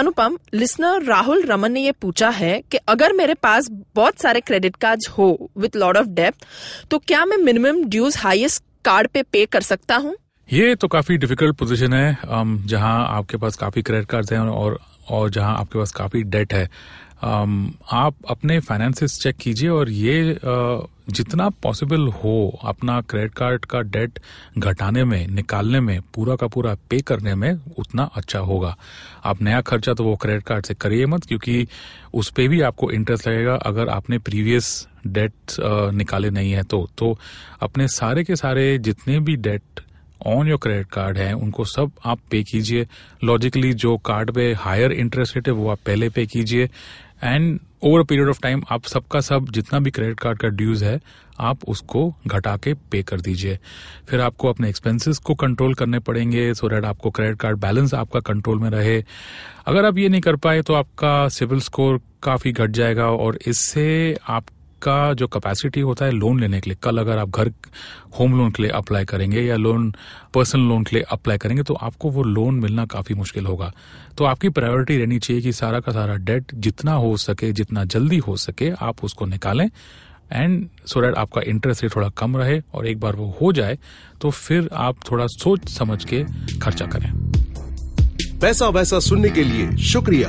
अनुपम listener Rahul Raman ने ये पूछा है कि अगर मेरे पास बहुत सारे क्रेडिट कार्ड हो विथ लॉर्ड ऑफ़ डेप्थ तो क्या मैं मिनिमम ड्यूज हाईएस्ट कार्ड पे पे कर सकता हूँ? ये तो काफ़ी डिफ़िकल्ट पोजीशन है जहाँ आपके पास काफ़ी क्रेडिट कार्ड हैं और और जहाँ आपके पास काफ़ी डेट है। um, आप अपने फाइनेंसेस चेक कीजिए और ये जितना पॉसिबल हो अपना क्रेडिट कार्ड का डेट घटाने में, निकालने में, पूरा का पूरा पे करने में उतना अच्छा होगा। आप नया खर्चा तो वो क्रेडिट कार्ड से करिए मत क्योंकि उस पर भी आपको इंटरेस्ट लगेगा। अगर आपने प्रीवियस डेट निकाले नहीं है तो तो अपने सारे के सारे जितने भी debt on your credit card है, उनको सब आप पे कीजिए। लॉजिकली जो कार्ड पे हायर इंटरेस्ट रेट है, वो आप पहले पे कीजिए। And over period of time आप सबका सब जितना भी क्रेडिट कार्ड का ड्यूज है, आप उसको घटा के पे कर दीजिए। फिर आपको अपने एक्सपेंसेस को कंट्रोल करने पड़ेंगे सो so आपको क्रेडिट कार्ड बैलेंस आपका कंट्रोल में रहे। अगर आप ये नहीं कर पाए तो आपका सिविल स्कोर काफ़ी घट जाएगा, और इससे आप का जो कैपेसिटी होता है लोन लेने के लिए, कल अगर आप घर होम लोन के लिए अप्लाई करेंगे या लोन पर्सनल लोन के लिए अप्लाई करेंगे तो आपको वो लोन मिलना काफ़ी मुश्किल होगा। तो आपकी प्रायोरिटी रहनी चाहिए कि सारा का सारा डेट जितना हो सके, जितना जल्दी हो सके, आप उसको निकालें। एंड सो डेट आपका इंटरेस्ट रेट थोड़ा कम रहे और एक बार वो हो जाए तो फिर आप थोड़ा सोच समझ के खर्चा करें। पैसा वैसा सुनने के लिए शुक्रिया।